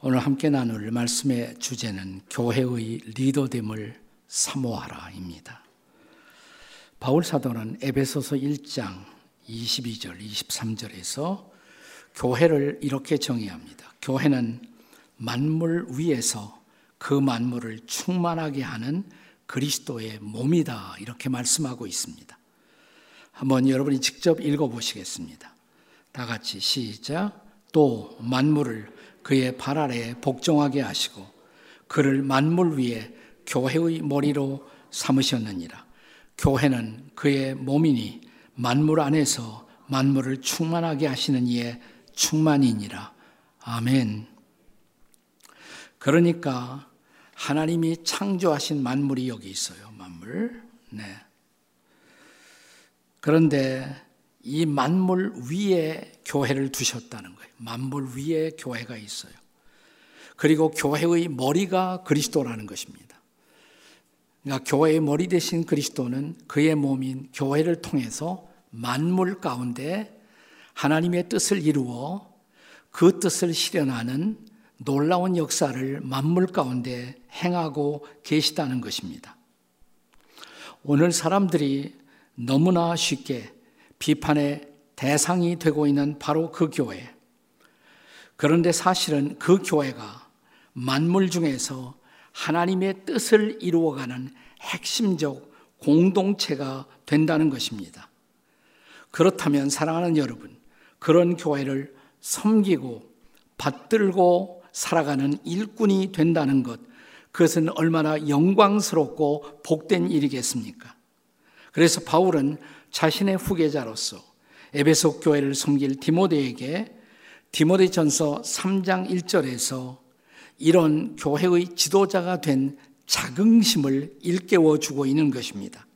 오늘 함께 나눌 말씀의 주제는 교회의 리더됨을 사모하라입니다. 바울 사도는 에베소서 1장 22절, 23절에서 교회를 이렇게 정의합니다. 교회는 만물 위에서 그 만물을 충만하게 하는 그리스도의 몸이다. 이렇게 말씀하고 있습니다. 한번 여러분이 직접 읽어 보시겠습니다. 다 같이 시작. 또 만물을 그의 발 아래에 복종하게 하시고 그를 만물 위에 교회의 머리로 삼으셨느니라. 교회는 그의 몸이니 만물 안에서 만물을 충만하게 하시는 이의 충만이니라. 아멘. 그러니까 하나님이 창조하신 만물이 여기 있어요. 만물. 네. 그런데 이 만물 위에 교회를 두셨다는 거예요. 만물 위에 교회가 있어요. 그리고 교회의 머리가 그리스도라는 것입니다. 그러니까 교회의 머리 대신 그리스도는 그의 몸인 교회를 통해서 만물 가운데 하나님의 뜻을 이루어 그 뜻을 실현하는 놀라운 역사를 만물 가운데 행하고 계시다는 것입니다. 오늘 사람들이 너무나 쉽게 비판의 대상이 되고 있는 바로 그 교회. 그런데 사실은 그 교회가 만물 중에서 하나님의 뜻을 이루어가는 핵심적 공동체가 된다는 것입니다. 그렇다면 사랑하는 여러분, 그런 교회를 섬기고 받들고 살아가는 일꾼이 된다는 것, 그것은 얼마나 영광스럽고 복된 일이겠습니까? 그래서 바울은 자신의 후계자로서 에베소 교회를 섬길 디모데에게 디모데전서 3장 1절에서 이런 교회의 지도자가 된 자긍심을 일깨워 주고 있는 것입니다.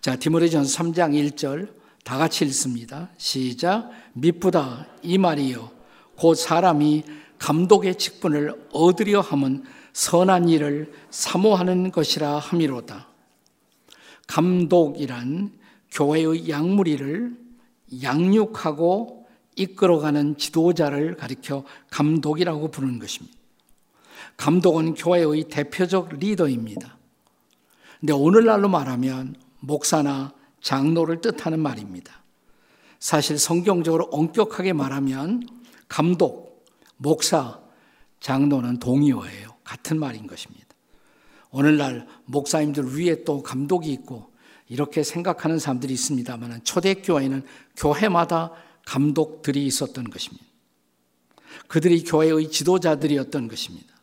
자, 디모데전서 3장 1절 다 같이 읽습니다. 시작. 미쁘다 이 말이요. 곧 사람이 감독의 직분을 얻으려 함은 선한 일을 사모하는 것이라 함이로다. 감독이란 교회의 양무리를 양육하고 이끌어가는 지도자를 가리켜 감독이라고 부르는 것입니다. 감독은 교회의 대표적 리더입니다. 근데 오늘날로 말하면 목사나 장로를 뜻하는 말입니다. 사실 성경적으로 엄격하게 말하면 감독, 목사, 장로는 동의어예요. 같은 말인 것입니다. 오늘날 목사님들 위에 또 감독이 있고 이렇게 생각하는 사람들이 있습니다만 초대교회는 교회마다 감독들이 있었던 것입니다. 그들이 교회의 지도자들이었던 것입니다.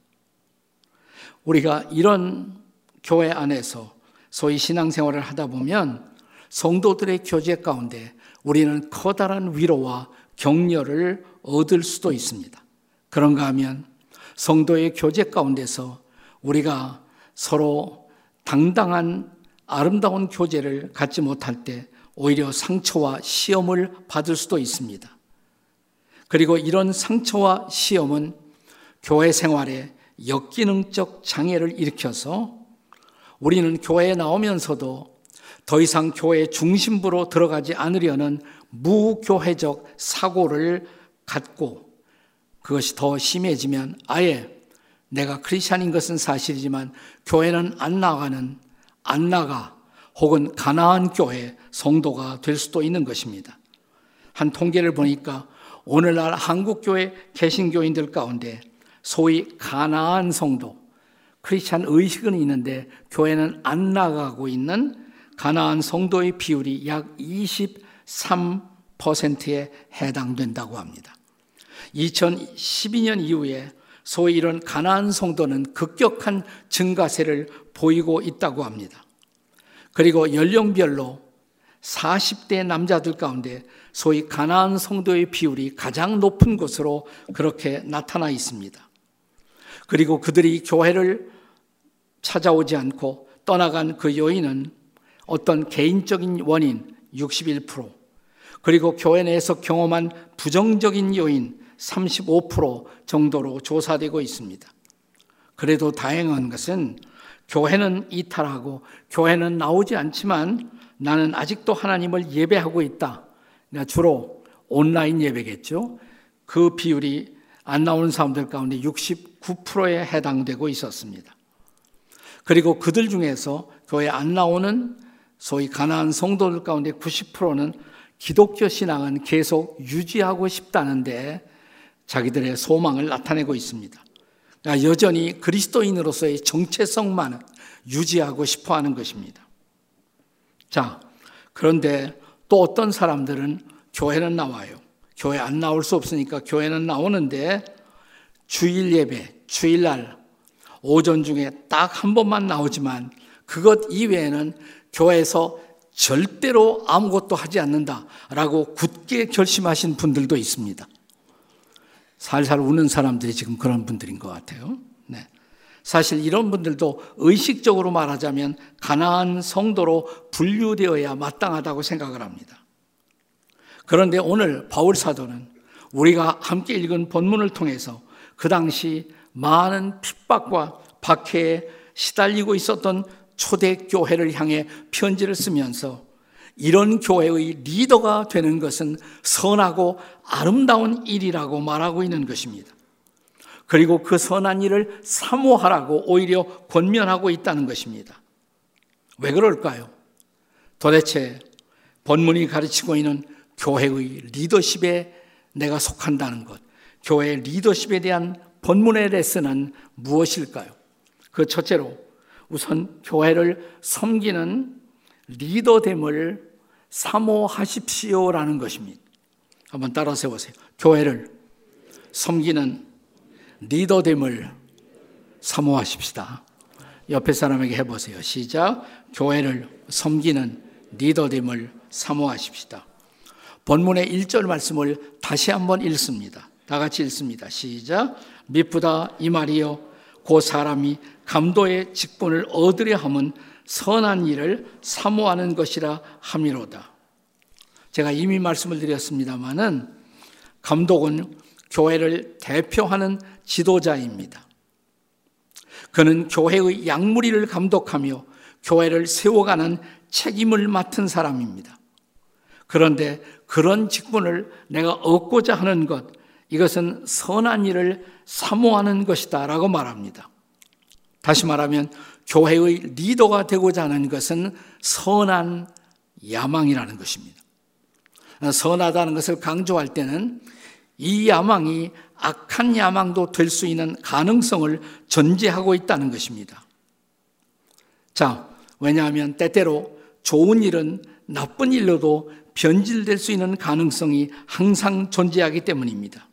우리가 이런 교회 안에서 소위 신앙생활을 하다 보면 성도들의 교제 가운데 우리는 커다란 위로와 격려를 얻을 수도 있습니다. 그런가 하면 성도의 교제 가운데서 우리가 서로 당당한 아름다운 교제를 갖지 못할 때 오히려 상처와 시험을 받을 수도 있습니다. 그리고 이런 상처와 시험은 교회 생활에 역기능적 장애를 일으켜서 우리는 교회에 나오면서도 더 이상 교회 중심부로 들어가지 않으려는 무교회적 사고를 갖고 그것이 더 심해지면 아예 내가 크리스찬인 것은 사실이지만 교회는 안 나가는 안 나가 혹은 가나안 교회 성도가 될 수도 있는 것입니다. 한 통계를 보니까 오늘날 한국 교회 개신교인들 가운데 소위 가나안 성도 크리스찬 의식은 있는데 교회는 안 나가고 있는 가나안 성도의 비율이 약 23%에 해당된다고 합니다. 2012년 이후에 소위 이런 가나안 성도는 급격한 증가세를 보이고 있다고 합니다. 그리고 연령별로 40대 남자들 가운데 소위 가나안 성도의 비율이 가장 높은 것으로 그렇게 나타나 있습니다. 그리고 그들이 교회를 찾아오지 않고 떠나간 그 요인은 어떤 개인적인 원인 61%, 그리고 교회 내에서 경험한 부정적인 요인 35% 정도로 조사되고 있습니다. 그래도 다행한 것은 교회는 이탈하고 교회는 나오지 않지만 나는 아직도 하나님을 예배하고 있다. 주로 온라인 예배겠죠. 그 비율이 안 나오는 사람들 가운데 69%에 해당되고 있었습니다. 그리고 그들 중에서 교회 안 나오는 소위 가난한 성도들 가운데 90%는 기독교 신앙은 계속 유지하고 싶다는데 자기들의 소망을 나타내고 있습니다. 그러니까 여전히 그리스도인으로서의 정체성만 유지하고 싶어 하는 것입니다. 자, 그런데 또 어떤 사람들은 교회는 나와요. 교회 안 나올 수 없으니까 교회는 나오는데 주일 예배, 주일날 오전 중에 딱 한 번만 나오지만 그것 이외에는 교회에서 절대로 아무것도 하지 않는다라고 굳게 결심하신 분들도 있습니다. 살살 우는 사람들이 지금 그런 분들인 것 같아요. 네. 사실 이런 분들도 의식적으로 말하자면 가난한 성도로 분류되어야 마땅하다고 생각을 합니다. 그런데 오늘 바울 사도는 우리가 함께 읽은 본문을 통해서 그 당시 많은 핍박과 박해에 시달리고 있었던 초대 교회를 향해 편지를 쓰면서 이런 교회의 리더가 되는 것은 선하고 아름다운 일이라고 말하고 있는 것입니다. 그리고 그 선한 일을 사모하라고 오히려 권면하고 있다는 것입니다. 왜 그럴까요? 도대체 본문이 가르치고 있는 교회의 리더십에 내가 속한다는 것, 교회 리더십에 대한 본문의 레슨은 무엇일까요? 그 첫째로 우선 교회를 섬기는 리더됨을 사모하십시오라는 것입니다. 한번 따라 세보세요. 교회를 섬기는 리더됨을 사모하십시다. 옆에 사람에게 해보세요. 시작. 교회를 섬기는 리더됨을 사모하십시다. 본문의 1절 말씀을 다시 한번 읽습니다. 다 같이 읽습니다. 시작. 미쁘다 이 말이요. 그 사람이 감도의 직분을 얻으려 함은 선한 일을 사모하는 것이라 함이로다. 제가 이미 말씀을 드렸습니다마는 감독은 교회를 대표하는 지도자입니다. 그는 교회의 양무리를 감독하며 교회를 세워가는 책임을 맡은 사람입니다. 그런데 그런 직분을 내가 얻고자 하는 것, 이것은 선한 일을 사모하는 것이다 라고 말합니다. 다시 말하면 교회의 리더가 되고자 하는 것은 선한 야망이라는 것입니다. 선하다는 것을 강조할 때는 이 야망이 악한 야망도 될 수 있는 가능성을 전제하고 있다는 것입니다. 자, 왜냐하면 때때로 좋은 일은 나쁜 일로도 변질될 수 있는 가능성이 항상 존재하기 때문입니다.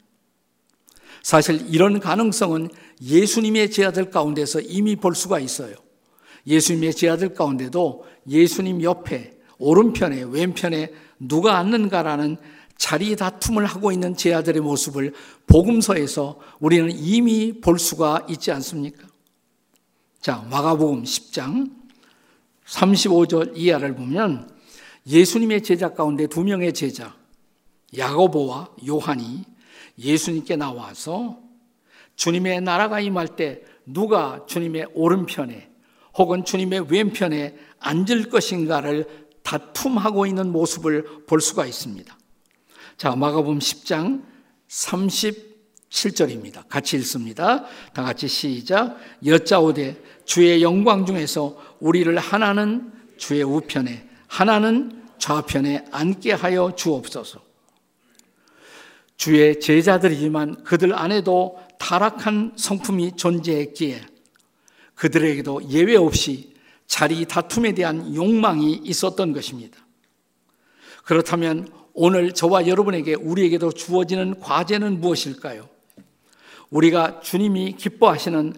사실 이런 가능성은 예수님의 제자들 가운데서 이미 볼 수가 있어요. 예수님의 제자들 가운데도 예수님 옆에 오른편에 왼편에 누가 앉는가라는 자리 다툼을 하고 있는 제자들의 모습을 복음서에서 우리는 이미 볼 수가 있지 않습니까? 자, 마가복음 10장 35절 이하를 보면 예수님의 제자 가운데 두 명의 제자 야고보와 요한이 예수님께 나와서 주님의 나라가 임할 때 누가 주님의 오른편에 혹은 주님의 왼편에 앉을 것인가를 다툼하고 있는 모습을 볼 수가 있습니다. 자, 마가복음 10장 37절입니다. 같이 읽습니다. 다 같이 시작. 여짜오되 주의 영광 중에서 우리를 하나는 주의 우편에 하나는 좌편에 앉게 하여 주옵소서. 주의 제자들이지만 그들 안에도 타락한 성품이 존재했기에 그들에게도 예외 없이 자리 다툼에 대한 욕망이 있었던 것입니다. 그렇다면 오늘 저와 여러분에게 우리에게도 주어지는 과제는 무엇일까요? 우리가 주님이 기뻐하시는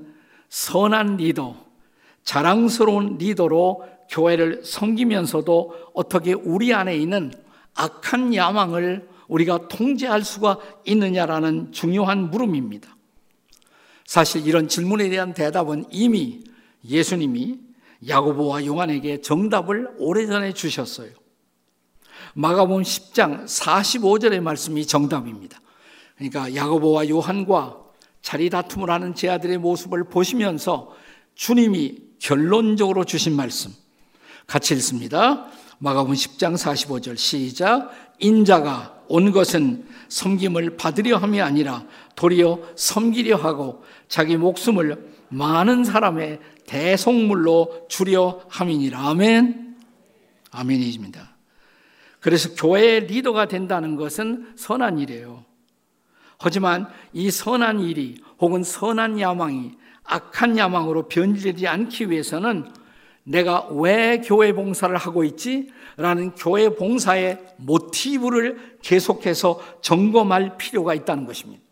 선한 리더, 자랑스러운 리더로 교회를 섬기면서도 어떻게 우리 안에 있는 악한 야망을 우리가 통제할 수가 있느냐라는 중요한 물음입니다. 사실 이런 질문에 대한 대답은 이미 예수님이 야고보와 요한에게 정답을 오래전에 주셨어요. 마가복음 10장 45절의 말씀이 정답입니다. 그러니까 야고보와 요한과 자리 다툼을 하는 제 아들의 모습을 보시면서 주님이 결론적으로 주신 말씀 같이 읽습니다. 마가복음 10장 45절 시작 인자가 온 것은 섬김을 받으려 함이 아니라 도리어 섬기려 하고 자기 목숨을 많은 사람의 대속물로 주려 함이니라. 아멘. 아멘입니다. 그래서 교회의 리더가 된다는 것은 선한 일이에요. 하지만 이 선한 일이 혹은 선한 야망이 악한 야망으로 변질되지 않기 위해서는 내가 왜 교회 봉사를 하고 있지? 라는 교회 봉사의 모티브를 계속해서 점검할 필요가 있다는 것입니다.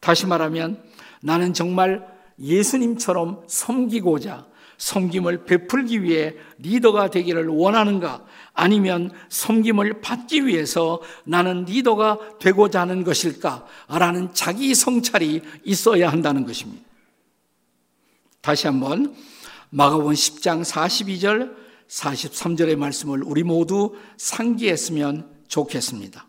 다시 말하면 나는 정말 예수님처럼 섬기고자 섬김을 베풀기 위해 리더가 되기를 원하는가? 아니면 섬김을 받기 위해서 나는 리더가 되고자 하는 것일까? 라는 자기 성찰이 있어야 한다는 것입니다. 다시 한번 마가복음 10장 42절 43절의 말씀을 우리 모두 상기했으면 좋겠습니다.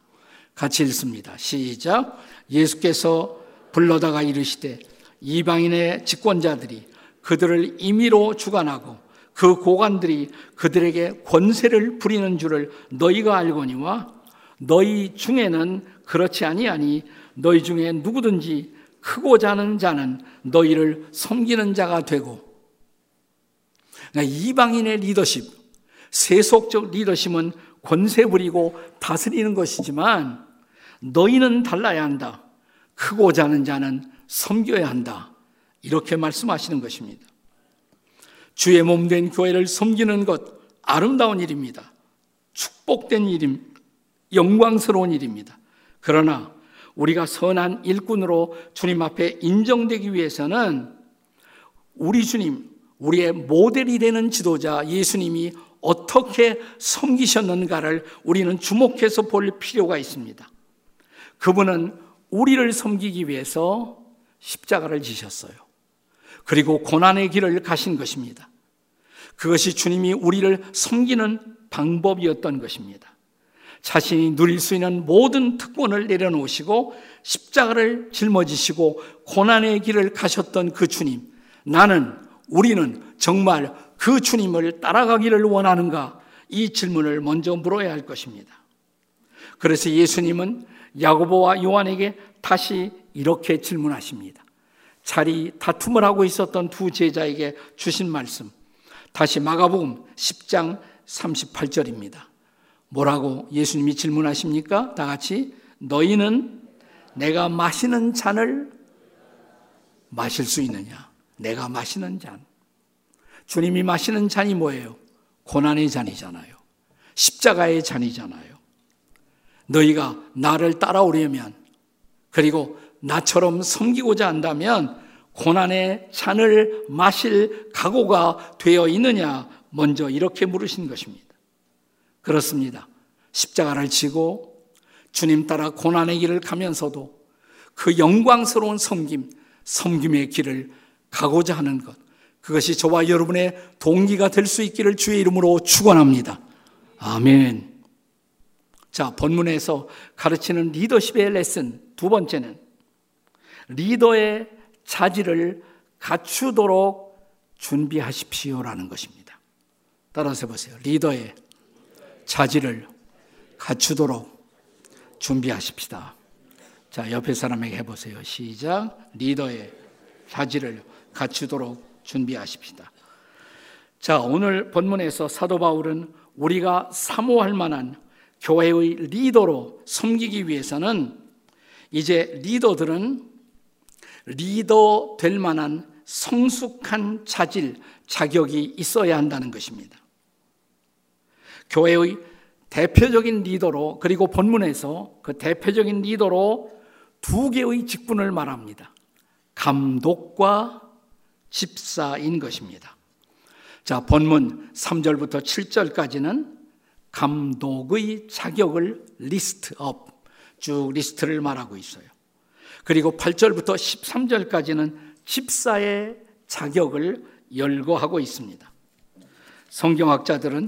같이 읽습니다. 시작. 예수께서 불러다가 이르시되 이방인의 집권자들이 그들을 임의로 주관하고 그 고관들이 그들에게 권세를 부리는 줄을 너희가 알거니와 너희 중에는 그렇지 아니하니 너희 중에 누구든지 크고자 하는 자는 너희를 섬기는 자가 되고 그러니까 이방인의 리더십, 세속적 리더십은 권세 부리고 다스리는 것이지만 너희는 달라야 한다. 크고자 하는 자는 섬겨야 한다. 이렇게 말씀하시는 것입니다. 주의 몸 된 교회를 섬기는 것 아름다운 일입니다. 축복된 일임, 영광스러운 일입니다. 그러나 우리가 선한 일꾼으로 주님 앞에 인정되기 위해서는 우리 주님, 우리의 모델이 되는 지도자 예수님이 어떻게 섬기셨는가를 우리는 주목해서 볼 필요가 있습니다. 그분은 우리를 섬기기 위해서 십자가를 지셨어요. 그리고 고난의 길을 가신 것입니다. 그것이 주님이 우리를 섬기는 방법이었던 것입니다. 자신이 누릴 수 있는 모든 특권을 내려놓으시고 십자가를 짊어지시고 고난의 길을 가셨던 그 주님. 나는 우리는 정말 그 주님을 따라가기를 원하는가? 이 질문을 먼저 물어야 할 것입니다. 그래서 예수님은 야고보와 요한에게 다시 이렇게 질문하십니다. 자리 다툼을 하고 있었던 두 제자에게 주신 말씀. 다시 마가복음 10장 38절입니다. 뭐라고 예수님이 질문하십니까? 다 같이 너희는 내가 마시는 잔을 마실 수 있느냐? 내가 마시는 잔. 주님이 마시는 잔이 뭐예요? 고난의 잔이잖아요. 십자가의 잔이잖아요. 너희가 나를 따라오려면 그리고 나처럼 섬기고자 한다면 고난의 잔을 마실 각오가 되어 있느냐? 먼저 이렇게 물으신 것입니다. 그렇습니다. 십자가를 지고 주님 따라 고난의 길을 가면서도 그 영광스러운 섬김, 섬김의 길을 가고자 하는 것. 그것이 저와 여러분의 동기가 될 수 있기를 주의 이름으로 축원합니다. 아멘. 자, 본문에서 가르치는 리더십의 레슨 두 번째는 리더의 자질을 갖추도록 준비하십시오라는 것입니다. 따라서 보세요. 리더의 자질을 갖추도록 준비하십시다. 자, 옆에 사람에게 해보세요. 시작. 리더의 자질을 갖추도록 준비하십시다. 자, 오늘 본문에서 사도 바울은 우리가 사모할 만한 교회의 리더로 섬기기 위해서는 이제 리더들은 리더 될 만한 성숙한 자질, 자격이 있어야 한다는 것입니다. 교회의 대표적인 리더로 그리고 본문에서 그 대표적인 리더로 두 개의 직분을 말합니다. 감독과 집사인 것입니다. 자, 본문 3절부터 7절까지는 감독의 자격을 list up, 쭉 리스트를 말하고 있어요. 그리고 8절부터 13절까지는 집사의 자격을 열거하고 있습니다. 성경학자들은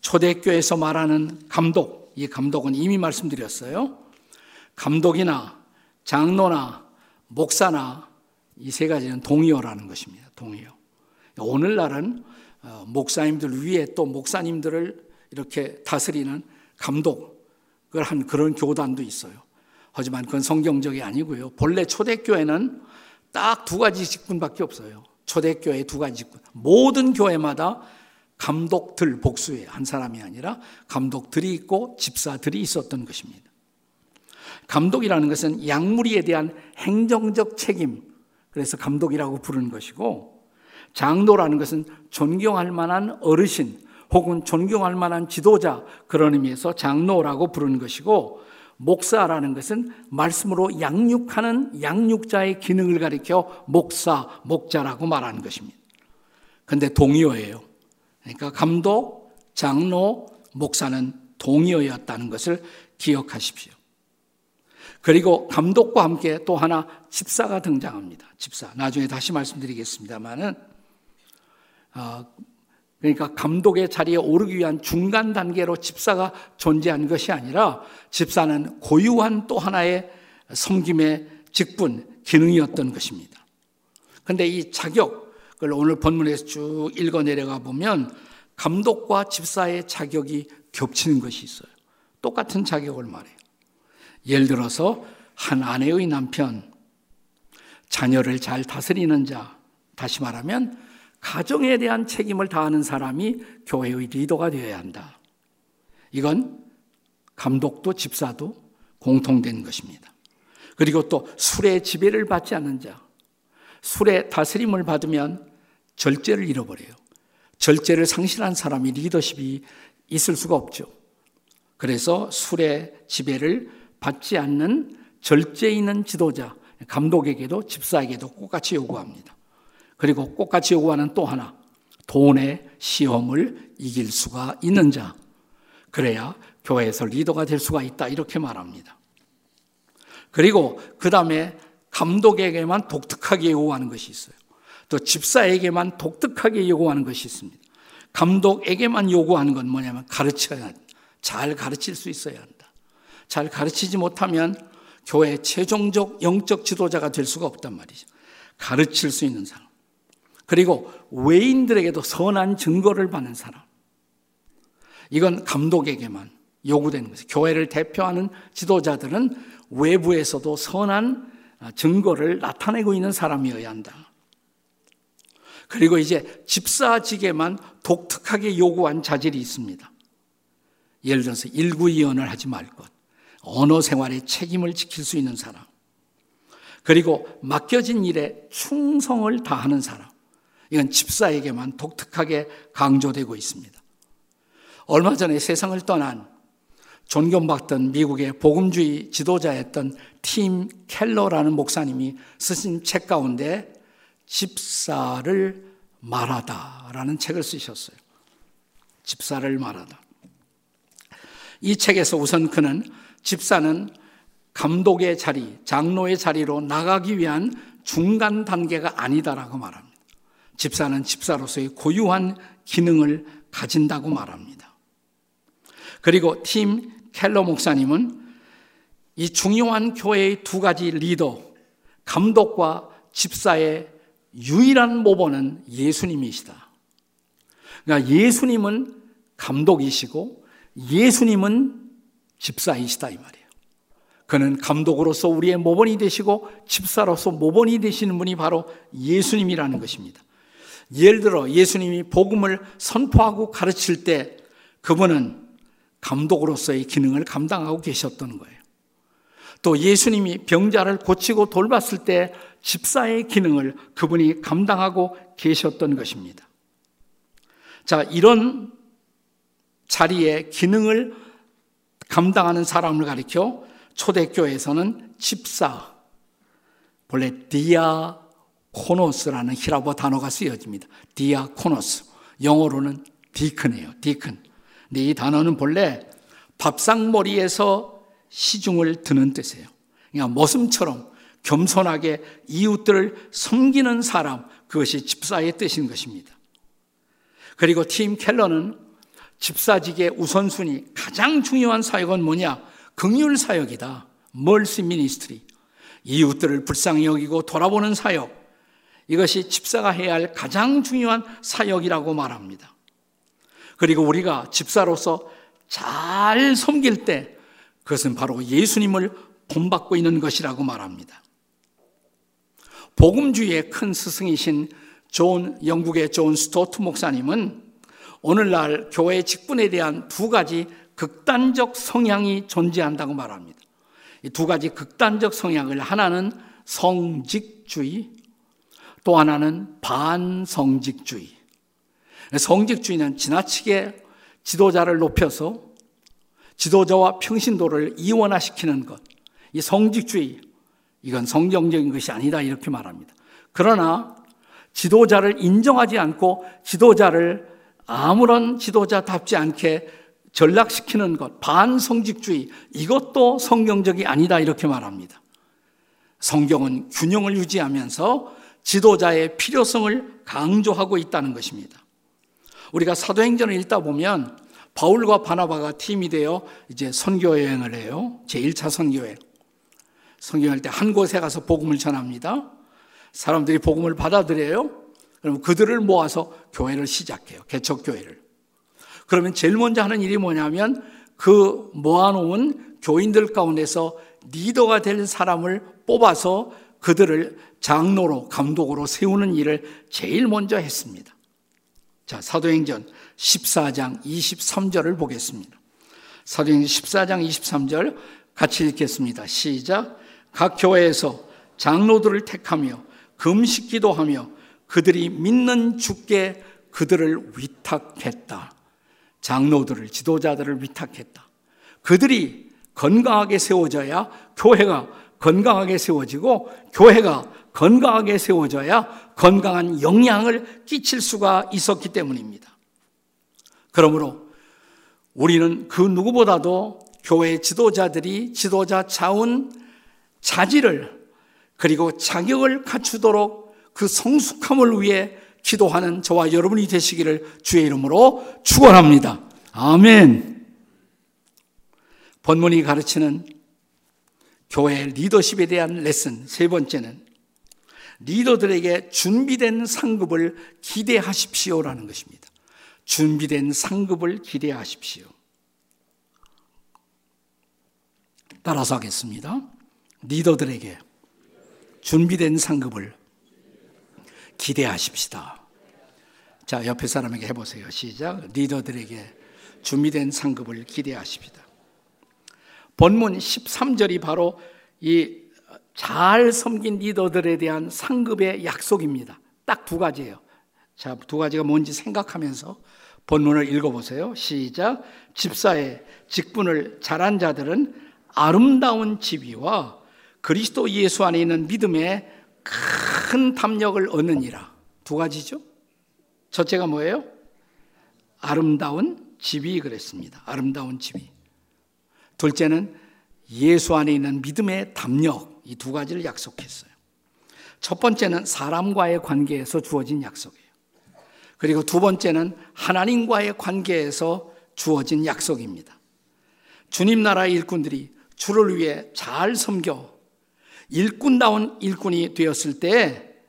초대교회에서 말하는 감독, 이 감독은 이미 말씀드렸어요. 감독이나 장로나 목사나 이 세 가지는 동의어라는 것입니다. 동의어. 오늘날은 어, 목사님들 위에 또 목사님들을 이렇게 다스리는 감독, 그걸 한 그런 교단도 있어요. 하지만 그건 성경적이 아니고요. 본래 초대교회는 딱 두 가지 직분밖에 없어요. 초대교회 두 가지 직분. 모든 교회마다 감독들 복수에 한 사람이 아니라 감독들이 있고 집사들이 있었던 것입니다. 감독이라는 것은 양무리에 대한 행정적 책임, 그래서 감독이라고 부르는 것이고, 장로라는 것은 존경할 만한 어르신 혹은 존경할 만한 지도자 그런 의미에서 장로라고 부르는 것이고, 목사라는 것은 말씀으로 양육하는 양육자의 기능을 가리켜 목사, 목자라고 말하는 것입니다. 근데 동의어예요. 그러니까 감독, 장로, 목사는 동의어였다는 것을 기억하십시오. 그리고 감독과 함께 또 하나 집사가 등장합니다. 집사. 나중에 다시 말씀드리겠습니다만은, 어, 그러니까 감독의 자리에 오르기 위한 중간 단계로 집사가 존재한 것이 아니라 집사는 고유한 또 하나의 섬김의 직분, 기능이었던 것입니다. 근데 이 자격을 오늘 본문에서 쭉 읽어 내려가 보면 감독과 집사의 자격이 겹치는 것이 있어요. 똑같은 자격을 말해요. 예를 들어서 한 아내의 남편, 자녀를 잘 다스리는 자, 다시 말하면 가정에 대한 책임을 다하는 사람이 교회의 리더가 되어야 한다. 이건 감독도 집사도 공통된 것입니다. 그리고 또 술의 지배를 받지 않는 자, 술의 다스림을 받으면 절제를 잃어버려요. 절제를 상실한 사람이 리더십이 있을 수가 없죠. 그래서 술의 지배를 받지 않는 절제 있는 지도자, 감독에게도 집사에게도 똑같이 요구합니다. 그리고 똑같이 요구하는 또 하나, 돈의 시험을 이길 수가 있는 자. 그래야 교회에서 리더가 될 수가 있다. 이렇게 말합니다. 그리고 그 다음에 감독에게만 독특하게 요구하는 것이 있어요. 또 집사에게만 독특하게 요구하는 것이 있습니다. 감독에게만 요구하는 건 뭐냐면 가르쳐야 잘 가르칠 수 있어야 한다. 잘 가르치지 못하면 교회 최종적 영적 지도자가 될 수가 없단 말이죠. 가르칠 수 있는 사람. 그리고 외인들에게도 선한 증거를 받는 사람. 이건 감독에게만 요구되는 것이죠. 교회를 대표하는 지도자들은 외부에서도 선한 증거를 나타내고 있는 사람이어야 한다. 그리고 이제 집사직에만 독특하게 요구한 자질이 있습니다. 예를 들어서 일구이연을 하지 말 것. 언어 생활의 책임을 지킬 수 있는 사람. 그리고 맡겨진 일에 충성을 다하는 사람. 이건 집사에게만 독특하게 강조되고 있습니다. 얼마 전에 세상을 떠난 존경받던 미국의 복음주의 지도자였던 팀 켈러라는 목사님이 쓰신 책 가운데 집사를 말하다라는 책을 쓰셨어요. 집사를 말하다. 이 책에서 우선 그는 집사는 감독의 자리, 장로의 자리로 나가기 위한 중간 단계가 아니다라고 말합니다. 집사는 집사로서의 고유한 기능을 가진다고 말합니다. 그리고 팀 켈러 목사님은 이 중요한 교회의 두 가지 리더, 감독과 집사의 유일한 모범은 예수님이시다. 그러니까 예수님은 감독이시고 예수님은 집사이시다 이 말이에요. 그는 감독으로서 우리의 모본이 되시고 집사로서 모본이 되시는 분이 바로 예수님이라는 것입니다. 예를 들어 예수님이 복음을 선포하고 가르칠 때 그분은 감독으로서의 기능을 감당하고 계셨던 거예요. 또 예수님이 병자를 고치고 돌봤을 때 집사의 기능을 그분이 감당하고 계셨던 것입니다. 자, 이런 자리에 기능을 감당하는 사람을 가리켜 초대교회에서는 집사, 본래 διάκονος라는 헬라어 단어가 쓰여집니다. διάκονος. 영어로는 deacon이에요. Deacon. 근데 이 단어는 본래 밥상머리에서 시중을 드는 뜻이에요. 그러니까 머슴처럼 겸손하게 이웃들을 섬기는 사람, 그것이 집사의 뜻인 것입니다. 그리고 팀 켈러는 집사직의 우선순위 가장 중요한 사역은 뭐냐? 긍휼 사역이다. 멀시 미니스트리. 이웃들을 불쌍히 여기고 돌아보는 사역. 이것이 집사가 해야 할 가장 중요한 사역이라고 말합니다. 그리고 우리가 집사로서 잘 섬길 때 그것은 바로 예수님을 본받고 있는 것이라고 말합니다. 복음주의의 큰 스승이신 존, 영국의 존 스토트 목사님은 오늘날 교회 직분에 대한 두 가지 극단적 성향이 존재한다고 말합니다. 이 두 가지 극단적 성향을 하나는 성직주의, 또 하나는 반성직주의. 성직주의는 지나치게 지도자를 높여서 지도자와 평신도를 이원화시키는 것. 이 성직주의, 이건 성경적인 것이 아니다. 이렇게 말합니다. 그러나 지도자를 인정하지 않고 지도자를 아무런 지도자답지 않게 전락시키는 것, 반성직주의, 이것도 성경적이 아니다. 이렇게 말합니다. 성경은 균형을 유지하면서 지도자의 필요성을 강조하고 있다는 것입니다. 우리가 사도행전을 읽다 보면 바울과 바나바가 팀이 되어 이제 선교 여행을 해요. 제1차 선교 여행. 선교할 때 한 곳에 가서 복음을 전합니다. 사람들이 복음을 받아들여요. 그럼 그들을 모아서 교회를 시작해요. 개척 교회를. 그러면 제일 먼저 하는 일이 뭐냐면 그 모아놓은 교인들 가운데서 리더가 될 사람을 뽑아서 그들을 장로로 감독으로 세우는 일을 제일 먼저 했습니다. 자, 사도행전 14장 23절을 보겠습니다. 사도행전 14장 23절 같이 읽겠습니다. 시작. 각 교회에서 장로들을 택하며 금식 기도하며 그들이 믿는 주께 그들을 위탁했다. 장로들을, 지도자들을 위탁했다. 그들이 건강하게 세워져야 교회가 건강하게 세워지고 교회가 건강하게 세워져야 건강한 영향을 끼칠 수가 있었기 때문입니다. 그러므로 우리는 그 누구보다도 교회 지도자들이 지도자 자운 자질을 그리고 자격을 갖추도록 그 성숙함을 위해 기도하는 저와 여러분이 되시기를 주의 이름으로 축원합니다. 아멘. 본문이 가르치는 교회 리더십에 대한 레슨 세 번째는 리더들에게 준비된 상급을 기대하십시오라는 것입니다. 준비된 상급을 기대하십시오. 따라서 하겠습니다. 리더들에게 준비된 상급을 기대하십시다. 자, 옆에 사람에게 해보세요. 시작. 리더들에게 준비된 상급을 기대하십시다. 본문 13절이 바로 이 잘 섬긴 리더들에 대한 상급의 약속입니다. 딱 두 가지예요. 자, 두 가지가 뭔지 생각하면서 본문을 읽어보세요. 시작. 집사의 직분을 잘한 자들은 아름다운 지위와 그리스도 예수 안에 있는 믿음에 큰 담력을 얻느니라. 두 가지죠. 첫째가 뭐예요? 아름다운 집이 그랬습니다. 아름다운 집이. 둘째는 예수 안에 있는 믿음의 담력. 이 두 가지를 약속했어요. 첫 번째는 사람과의 관계에서 주어진 약속이에요. 그리고 두 번째는 하나님과의 관계에서 주어진 약속입니다. 주님 나라의 일꾼들이 주를 위해 잘 섬겨 일꾼다운 일꾼이 되었을 때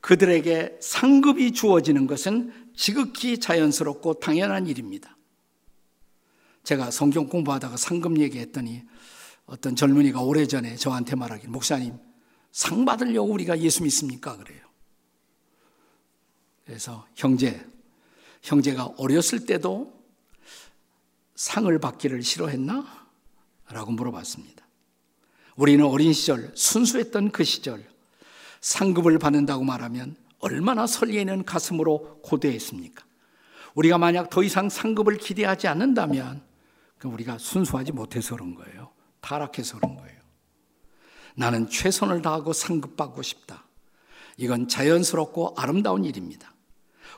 그들에게 상급이 주어지는 것은 지극히 자연스럽고 당연한 일입니다. 제가 성경 공부하다가 상급 얘기했더니 어떤 젊은이가 오래전에 저한테 말하길 목사님 상 받으려고 우리가 예수 믿습니까? 그래요. 그래서 형제, 형제가 어렸을 때도 상을 받기를 싫어했나? 라고 물어봤습니다. 우리는 어린 시절, 순수했던 그 시절, 상급을 받는다고 말하면 얼마나 설레는 가슴으로 고대했습니까? 우리가 만약 더 이상 상급을 기대하지 않는다면 우리가 순수하지 못해서 그런 거예요. 타락해서 그런 거예요. 나는 최선을 다하고 상급받고 싶다. 이건 자연스럽고 아름다운 일입니다.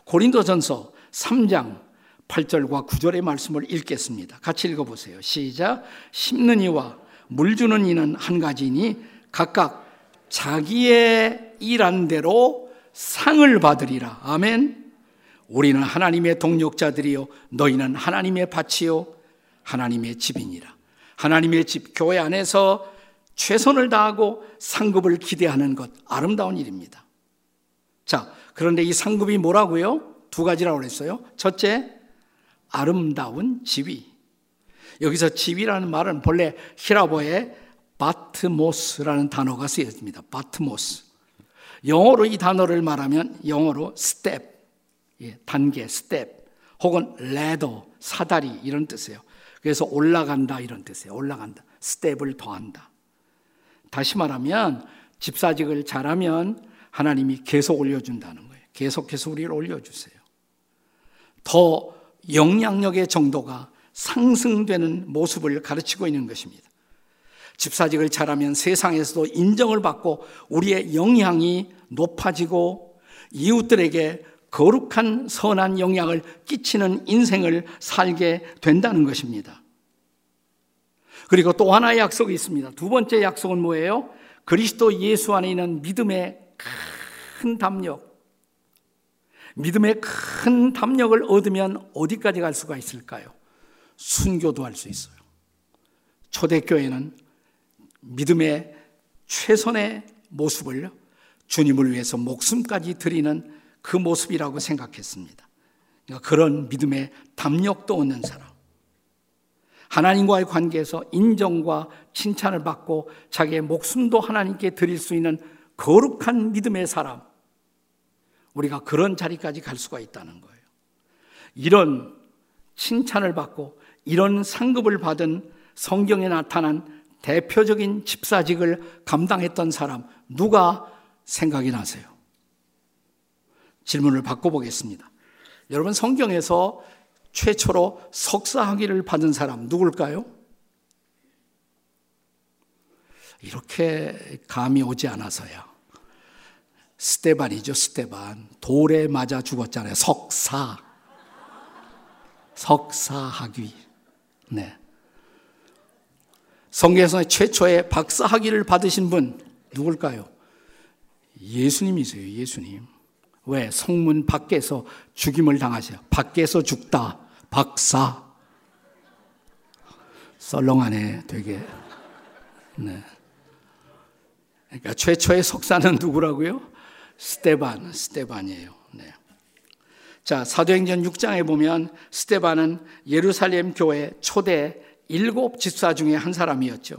고린도전서 3장 8절과 9절의 말씀을 읽겠습니다. 같이 읽어보세요. 시작. 심는 이와 물 주는 이는 한 가지니 각각 자기의 일한 대로 상을 받으리라. 아멘. 우리는 하나님의 동력자들이요. 너희는 하나님의 밭이요. 하나님의 집이니라. 하나님의 집, 교회 안에서 최선을 다하고 상급을 기대하는 것, 아름다운 일입니다. 자, 그런데 이 상급이 뭐라고요? 두 가지라고 그랬어요. 첫째, 아름다운 지위. 여기서 집이라는 말은 본래 히라보의 바트모스라는 단어가 쓰여집니다. 바트모스. 영어로 이 단어를 말하면 영어로 스텝, 예, 단계, 스텝, 혹은 ladder, 사다리 이런 뜻이에요. 그래서 올라간다 이런 뜻이에요. 올라간다. Step을 더한다. 다시 말하면 집사직을 잘하면 하나님이 계속 올려준다는 거예요. 계속해서 우리를 올려주세요. 더 영향력의 정도가 상승되는 모습을 가르치고 있는 것입니다. 집사직을 잘하면 세상에서도 인정을 받고 우리의 영향이 높아지고 이웃들에게 거룩한 선한 영향을 끼치는 인생을 살게 된다는 것입니다. 그리고 또 하나의 약속이 있습니다. 두 번째 약속은 뭐예요? 그리스도 예수 안에 있는 믿음의 큰 담력. 믿음의 큰 담력을 얻으면 어디까지 갈 수가 있을까요? 순교도 할 수 있어요. 초대교회는 믿음의 최선의 모습을 주님을 위해서 목숨까지 드리는 그 모습이라고 생각했습니다. 그러니까 그런 믿음의 담력도 얻는 사람. 하나님과의 관계에서 인정과 칭찬을 받고 자기의 목숨도 하나님께 드릴 수 있는 거룩한 믿음의 사람. 우리가 그런 자리까지 갈 수가 있다는 거예요. 이런 칭찬을 받고 이런 상급을 받은 성경에 나타난 대표적인 집사직을 감당했던 사람 누가 생각이 나세요? 질문을 바꿔보겠습니다. 여러분 성경에서 최초로 석사 학위를 받은 사람 누굴까요? 이렇게 감이 오지 않아서야. 스테반이죠, 스테반. 돌에 맞아 죽었잖아요. 석사. 석사 학위. 네. 성경에서 최초의 박사 학위를 받으신 분 누굴까요? 예수님이세요, 예수님. 왜? 성문 밖에서 죽임을 당하셔. 밖에서 죽다. 박사. 썰렁하네, 되게. 네. 그러니까 최초의 석사는 누구라고요? 스테반, 스테반이에요. 네. 자, 사도행전 6장에 보면 스테반은 예루살렘 교회 초대 일곱 집사 중에 한 사람이었죠.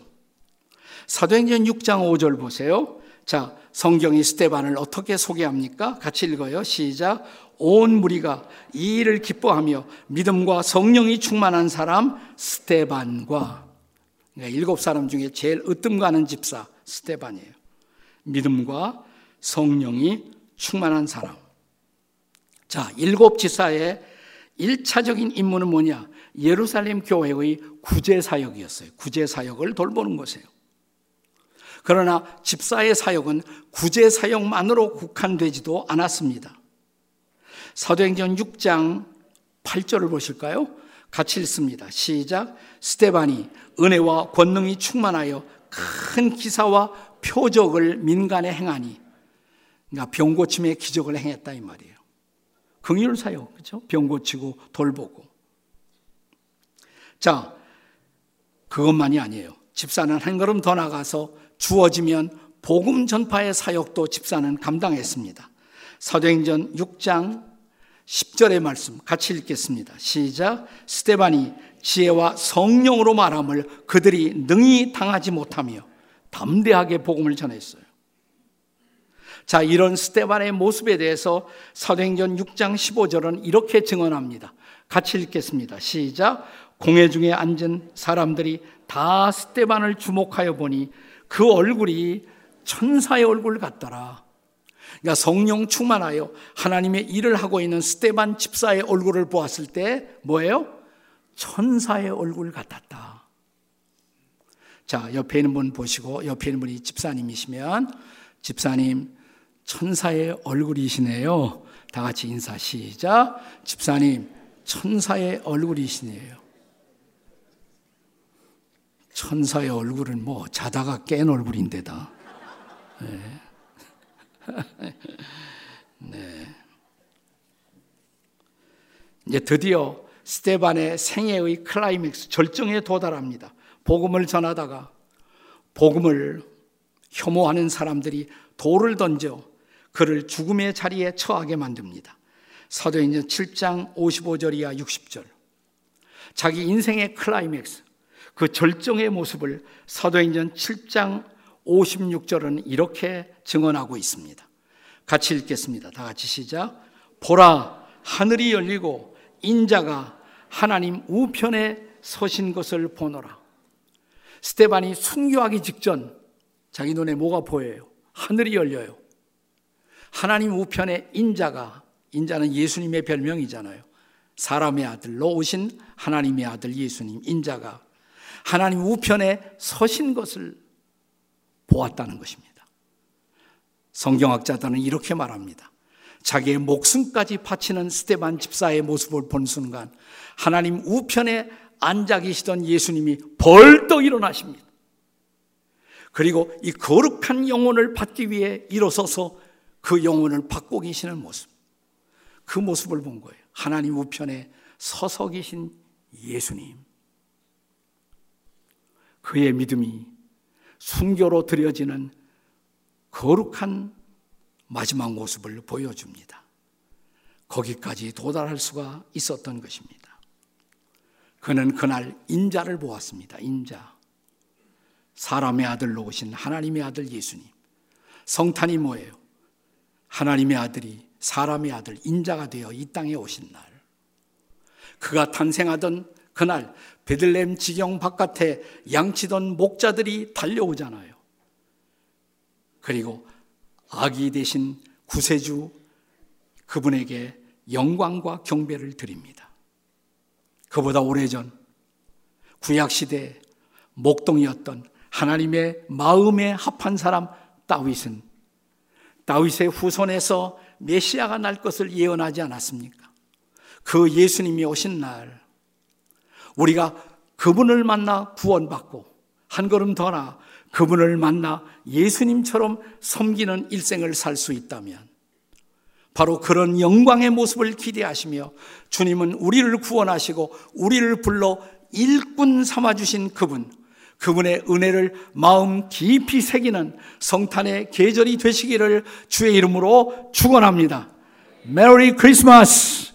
사도행전 6장 5절 보세요. 자, 성경이 스테반을 어떻게 소개합니까? 같이 읽어요. 시작. 온 무리가 이 일을 기뻐하며 믿음과 성령이 충만한 사람 스테반과 그러니까 일곱 사람 중에 제일 으뜸 가는 집사 스테반이에요. 믿음과 성령이 충만한 사람. 자, 일곱 지사의 1차적인 임무는 뭐냐? 예루살렘 교회의 구제 사역이었어요. 구제 사역을 돌보는 것이에요. 그러나 집사의 사역은 구제 사역만으로 국한되지도 않았습니다. 사도행전 6장 8절을 보실까요? 같이 읽습니다. 시작. 스테반이 은혜와 권능이 충만하여 큰 기사와 표적을 민간에 행하니 그러니까 병 고침의 기적을 행했다 이 말이에요. 긍휼 사역 그렇죠? 병 고치고 돌보고. 자, 그것만이 아니에요. 집사는 한 걸음 더 나가서 주어지면 복음 전파의 사역도 집사는 감당했습니다. 사도행전 6장 10절의 말씀 같이 읽겠습니다. 시작. 스테반이 지혜와 성령으로 말함을 그들이 능히 당하지 못하며 담대하게 복음을 전했어요. 자, 이런 스테반의 모습에 대해서 사도행전 6장 15절은 이렇게 증언합니다. 같이 읽겠습니다. 시작. 공회 중에 앉은 사람들이 다 스테반을 주목하여 보니 그 얼굴이 천사의 얼굴 같더라. 그러니까 성령 충만하여 하나님의 일을 하고 있는 스테반 집사의 얼굴을 보았을 때 뭐예요? 천사의 얼굴 같았다. 자, 옆에 있는 분 보시고 옆에 있는 분이 집사님이시면 집사님 천사의 얼굴이시네요. 다 같이 인사 시작. 집사님 천사의 얼굴이시네요. 천사의 얼굴은 뭐 자다가 깬 얼굴인데다. 네. 네. 이제 드디어 스테반의 생애의 클라이맥스 절정에 도달합니다. 복음을 전하다가 복음을 혐오하는 사람들이 돌을 던져 그를 죽음의 자리에 처하게 만듭니다. 사도행전 7장 55절 이하 60절. 자기 인생의 클라이맥스 그 절정의 모습을 사도행전 7장 56절은 이렇게 증언하고 있습니다. 같이 읽겠습니다. 다 같이 시작. 보라, 하늘이 열리고 인자가 하나님 우편에 서신 것을 보노라. 스테반이 순교하기 직전 자기 눈에 뭐가 보여요? 하늘이 열려요. 하나님 우편에 인자가 인자는 예수님의 별명이잖아요. 사람의 아들로 오신 하나님의 아들 예수님 인자가 하나님 우편에 서신 것을 보았다는 것입니다. 성경학자들은 이렇게 말합니다. 자기의 목숨까지 바치는 스테반 집사의 모습을 본 순간 하나님 우편에 앉아 계시던 예수님이 벌떡 일어나십니다. 그리고 이 거룩한 영혼을 받기 위해 일어서서 그 영혼을 받고 계시는 모습. 그 모습을 본 거예요. 하나님 우편에 서서 계신 예수님. 그의 믿음이 순교로 드려지는 거룩한 마지막 모습을 보여줍니다. 거기까지 도달할 수가 있었던 것입니다. 그는 그날 인자를 보았습니다. 인자. 사람의 아들로 오신 하나님의 아들 예수님. 성탄이 뭐예요? 하나님의 아들이 사람의 아들 인자가 되어 이 땅에 오신 날. 그가 탄생하던 그날 베들렘 지경 바깥에 양치던 목자들이 달려오잖아요. 그리고 아기 대신 구세주 그분에게 영광과 경배를 드립니다. 그보다 오래전 구약시대 목동이었던 하나님의 마음에 합한 사람 다윗은 다윗의 후손에서 메시아가 날 것을 예언하지 않았습니까? 그 예수님이 오신 날 우리가 그분을 만나 구원받고 한 걸음 더나 그분을 만나 예수님처럼 섬기는 일생을 살 수 있다면 바로 그런 영광의 모습을 기대하시며 주님은 우리를 구원하시고 우리를 불러 일꾼 삼아 주신 그분 그분의 은혜를 마음 깊이 새기는 성탄의 계절이 되시기를 주의 이름으로 축원합니다. 메리 크리스마스.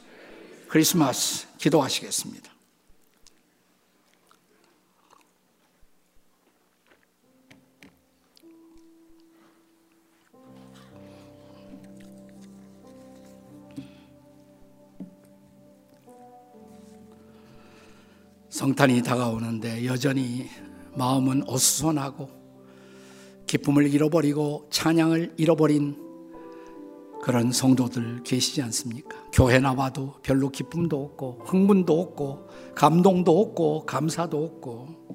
크리스마스 기도하시겠습니다. 성탄이 다가오는데 여전히 마음은 어수선하고 기쁨을 잃어버리고 찬양을 잃어버린 그런 성도들 계시지 않습니까? 교회 나와도 별로 기쁨도 없고 흥분도 없고 감동도 없고 감사도 없고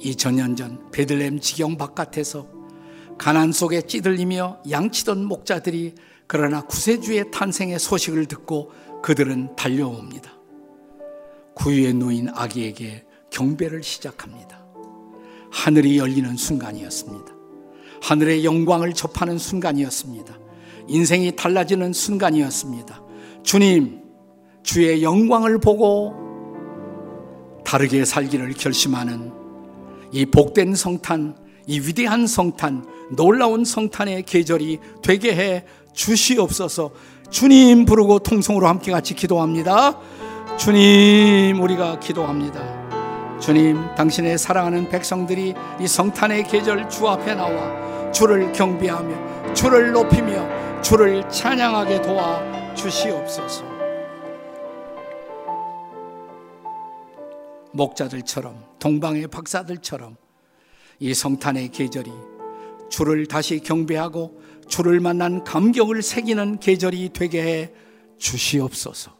2000년 전 베들렘 지경 바깥에서 가난 속에 찌들리며 양치던 목자들이 그러나 구세주의 탄생의 소식을 듣고 그들은 달려옵니다. 구유에 누인 아기에게 경배를 시작합니다. 하늘이 열리는 순간이었습니다. 하늘의 영광을 접하는 순간이었습니다. 인생이 달라지는 순간이었습니다. 주님, 주의 영광을 보고 다르게 살기를 결심하는 이 복된 성탄, 이 위대한 성탄, 놀라운 성탄의 계절이 되게 해 주시옵소서 주님 부르고 통성으로 함께 같이 기도합니다. 주님, 우리가 기도합니다. 주님, 당신의 사랑하는 백성들이 이 성탄의 계절 주 앞에 나와 주를 경배하며 주를 높이며 주를 찬양하게 도와 주시옵소서. 목자들처럼 동방의 박사들처럼 이 성탄의 계절이 주를 다시 경배하고 주를 만난 감격을 새기는 계절이 되게 해 주시옵소서.